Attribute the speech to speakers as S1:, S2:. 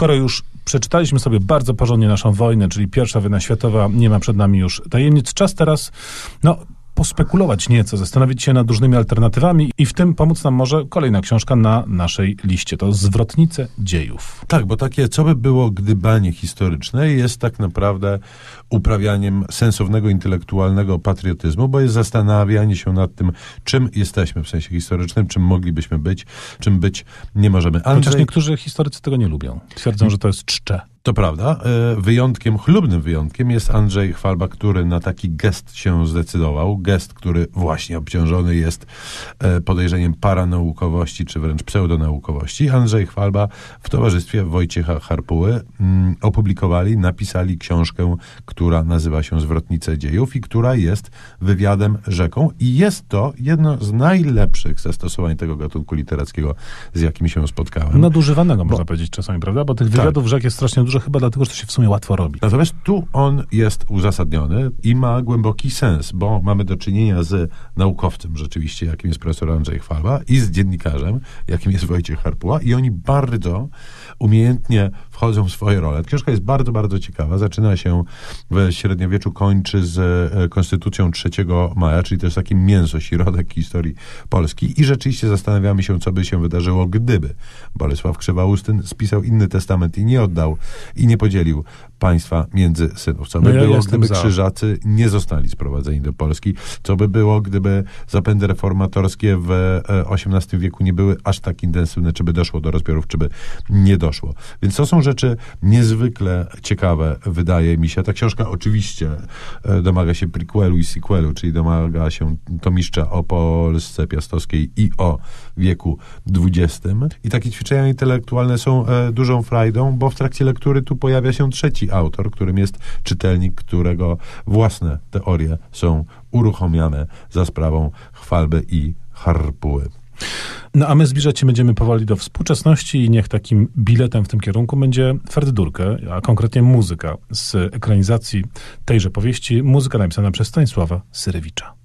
S1: skoro już przeczytaliśmy sobie bardzo porządnie naszą wojnę, czyli pierwsza wojna światowa, nie ma przed nami już tajemnic, czas teraz, no, pospekulować nieco, zastanowić się nad różnymi alternatywami i w tym pomóc nam może kolejna książka na naszej liście. To Zwrotnice dziejów.
S2: Tak, bo takie co by było gdybanie historyczne jest tak naprawdę uprawianiem sensownego, intelektualnego patriotyzmu, bo jest zastanawianie się nad tym, czym jesteśmy w sensie historycznym, czym moglibyśmy być, czym być nie możemy.
S1: Andrzej... Chociaż niektórzy historycy tego nie lubią. Twierdzą, że to jest czcze.
S2: To prawda. E, wyjątkiem, chlubnym wyjątkiem jest Andrzej Chwalba, który na taki gest się zdecydował. Gest, który właśnie obciążony jest e, podejrzeniem paranaukowości, czy wręcz pseudonaukowości. Andrzej Chwalba w towarzystwie Wojciecha Harpuły mm, opublikowali, napisali książkę, która nazywa się Zwrotnice dziejów i która jest wywiadem rzeką i jest to jedno z najlepszych zastosowań tego gatunku literackiego, z jakim się spotkałem.
S1: Nadużywanego, można powiedzieć czasami, prawda? Bo tych wywiadów tak. rzek jest strasznie dużo, chyba dlatego, że to się w sumie łatwo robi.
S2: Natomiast tu on jest uzasadniony i ma głęboki sens, bo mamy do czynienia z naukowcem rzeczywiście, jakim jest profesor Andrzej Chwalba i z dziennikarzem, jakim jest Wojciech Harpuła i oni bardzo umiejętnie wchodzą w swoje role. Książka jest bardzo, bardzo ciekawa. Zaczyna się w średniowieczu, kończy z e, Konstytucją 3 maja, czyli to jest taki mięso, środek historii Polski i rzeczywiście zastanawiamy się, co by się wydarzyło, gdyby Bolesław Krzywaustyn spisał inny testament i nie oddał i nie podzielił państwa między synów. Co by no ja było, gdyby za. krzyżacy nie zostali sprowadzeni do Polski? Co by było, gdyby zapędy reformatorskie w XVIII e, wieku nie były aż tak intensywne? Czy by doszło do rozbiorów, czy by nie doszło? Więc to są rzeczy niezwykle ciekawe, wydaje mi się. Ta książka oczywiście e, domaga się prequelu i sequelu, czyli domaga się tomiszcza o Polsce Piastowskiej i o wieku XX. I takie ćwiczenia intelektualne są e, dużą frajdą, bo w trakcie lektury tu pojawia się trzeci autor, którym jest czytelnik, którego własne teorie są uruchomiane za sprawą chwalby i harpuły.
S1: No a my zbliżać się będziemy powoli do współczesności i niech takim biletem w tym kierunku będzie Ferdydurkę, a konkretnie muzyka z ekranizacji tejże powieści, muzyka napisana przez Stanisława Syrewicza.